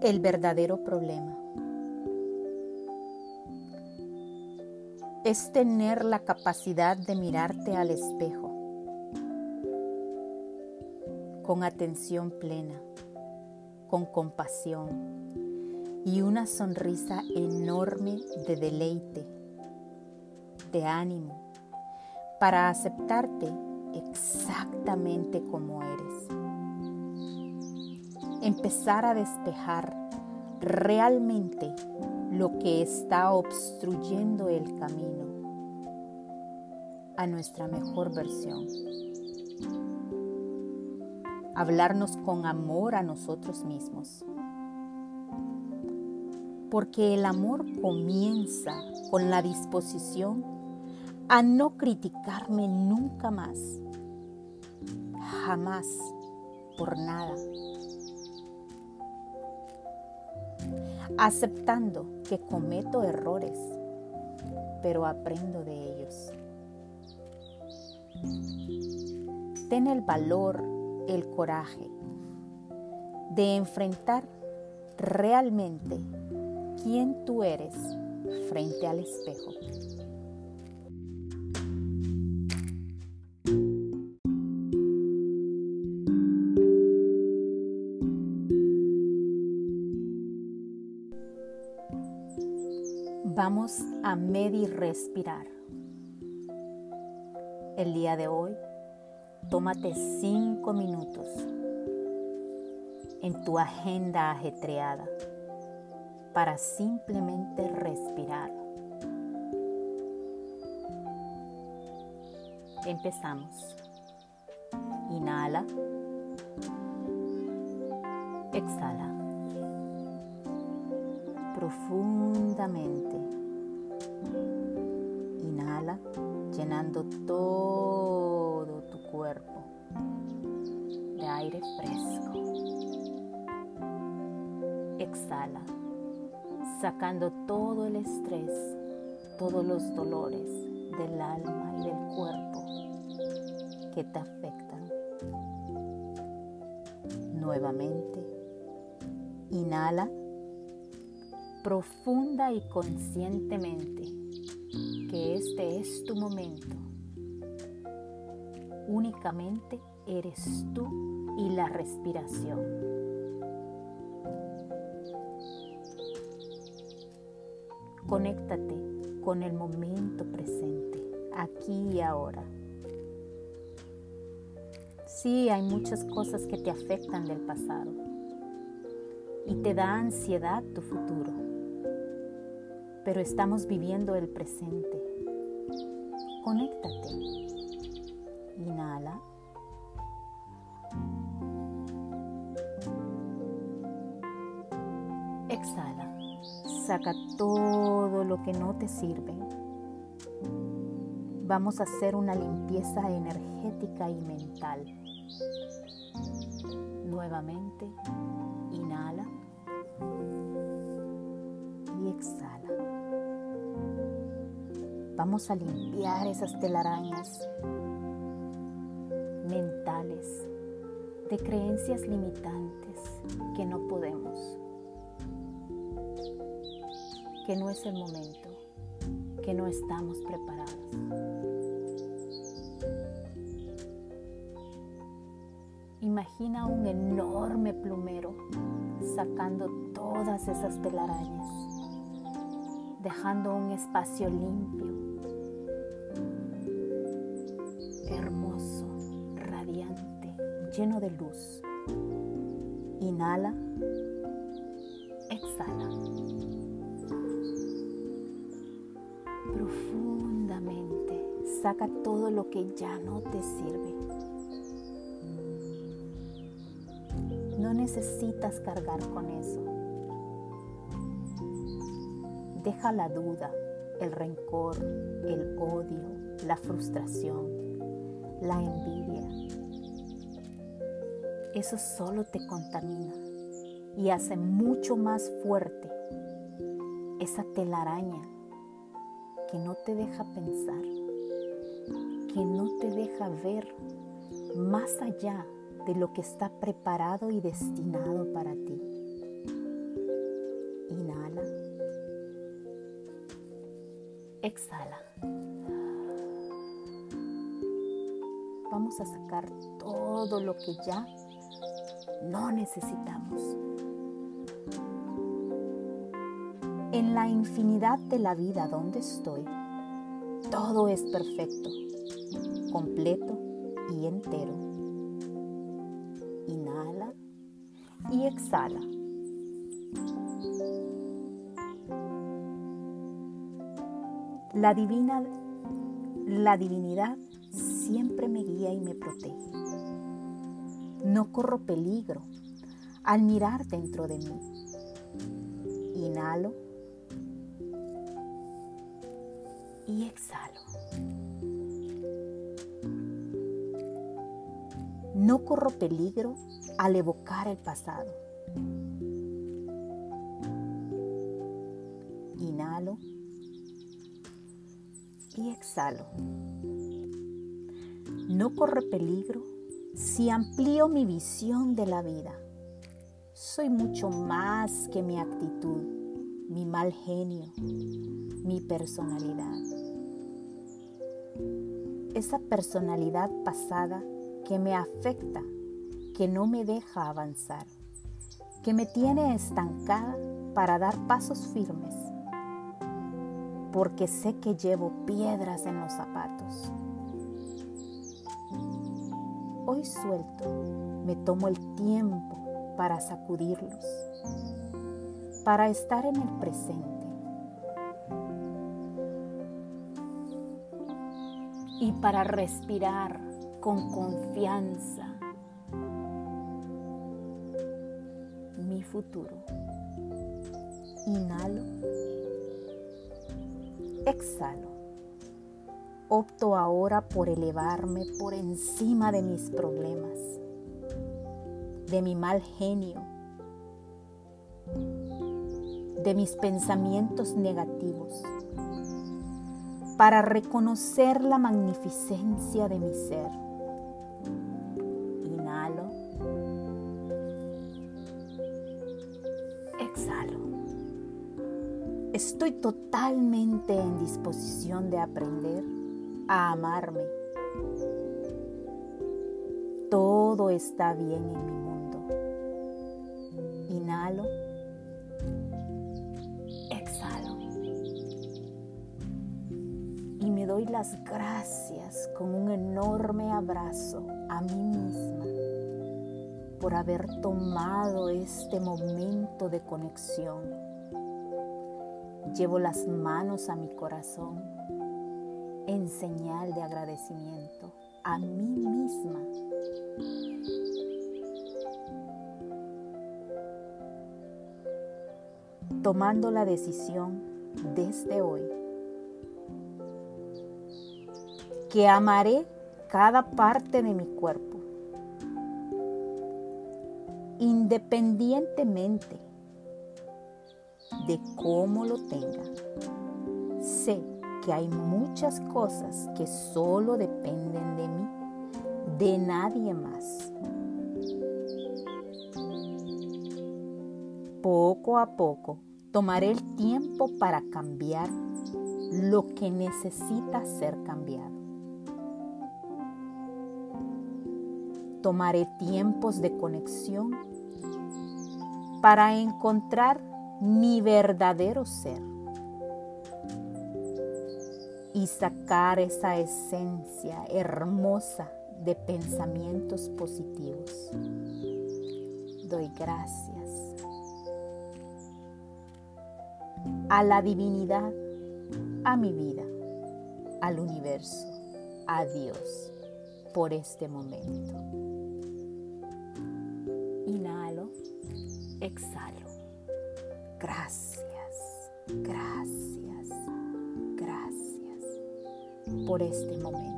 El verdadero problema. Es tener la capacidad de mirarte al espejo con atención plena, con compasión y una sonrisa enorme de deleite, de ánimo, para aceptarte exactamente como eres empezar a despejar realmente lo que está obstruyendo el camino a nuestra mejor versión. Hablarnos con amor a nosotros mismos. Porque el amor comienza con la disposición a no criticarme nunca más, jamás, por nada aceptando que cometo errores, pero aprendo de ellos. Ten el valor, el coraje de enfrentar realmente quién tú eres frente al espejo. Vamos a medir respirar. El día de hoy, tómate cinco minutos en tu agenda ajetreada para simplemente respirar. Empezamos. Inhala. Exhala profundamente. Inhala, llenando todo tu cuerpo de aire fresco. Exhala, sacando todo el estrés, todos los dolores del alma y del cuerpo que te afectan. Nuevamente, inhala profunda y conscientemente que este es tu momento. Únicamente eres tú y la respiración. Conéctate con el momento presente, aquí y ahora. Sí, hay muchas cosas que te afectan del pasado y te da ansiedad tu futuro pero estamos viviendo el presente. Conéctate. Inhala. Exhala. Saca todo lo que no te sirve. Vamos a hacer una limpieza energética y mental. Nuevamente, inhala y exhala. Vamos a limpiar esas telarañas mentales de creencias limitantes que no podemos, que no es el momento, que no estamos preparados. Imagina un enorme plumero sacando todas esas telarañas, dejando un espacio limpio lleno de luz. Inhala, exhala. Profundamente saca todo lo que ya no te sirve. No necesitas cargar con eso. Deja la duda, el rencor, el odio, la frustración, la envidia, eso solo te contamina y hace mucho más fuerte esa telaraña que no te deja pensar, que no te deja ver más allá de lo que está preparado y destinado para ti. Inhala. Exhala. Vamos a sacar todo lo que ya no necesitamos. En la infinidad de la vida donde estoy, todo es perfecto, completo y entero. Inhala y exhala. La divina la divinidad siempre me guía y me protege. No corro peligro al mirar dentro de mí. Inhalo y exhalo. No corro peligro al evocar el pasado. Inhalo y exhalo. No corre peligro si amplío mi visión de la vida. Soy mucho más que mi actitud, mi mal genio, mi personalidad. Esa personalidad pasada que me afecta, que no me deja avanzar, que me tiene estancada para dar pasos firmes, porque sé que llevo piedras en los zapatos. Hoy suelto, me tomo el tiempo para sacudirlos, para estar en el presente. Y para respirar con confianza mi futuro. Inhalo, exhalo. Opto ahora por elevarme por encima de mis problemas, de mi mal genio, de mis pensamientos negativos, para reconocer la magnificencia de mi ser. Estoy totalmente en disposición de aprender a amarme. Todo está bien en mi mundo. Inhalo. Exhalo. Y me doy las gracias con un enorme abrazo a mí misma por haber tomado este momento de conexión Llevo las manos a mi corazón en señal de agradecimiento a mí misma. Tomando la decisión desde hoy que amaré cada parte de mi cuerpo, independientemente de cómo lo tenga. Sé hay muchas cosas que solo dependen de mí, de nadie más. Poco a poco tomaré el tiempo para cambiar lo que necesita ser cambiado. Tomaré tiempos de conexión para encontrar mi verdadero ser y sacar esa esencia hermosa de pensamientos positivos. Doy gracias a la divinidad, a mi vida, al universo, a Dios por este momento. Inhalo, exhalo. Gracias, gracias, por este momento.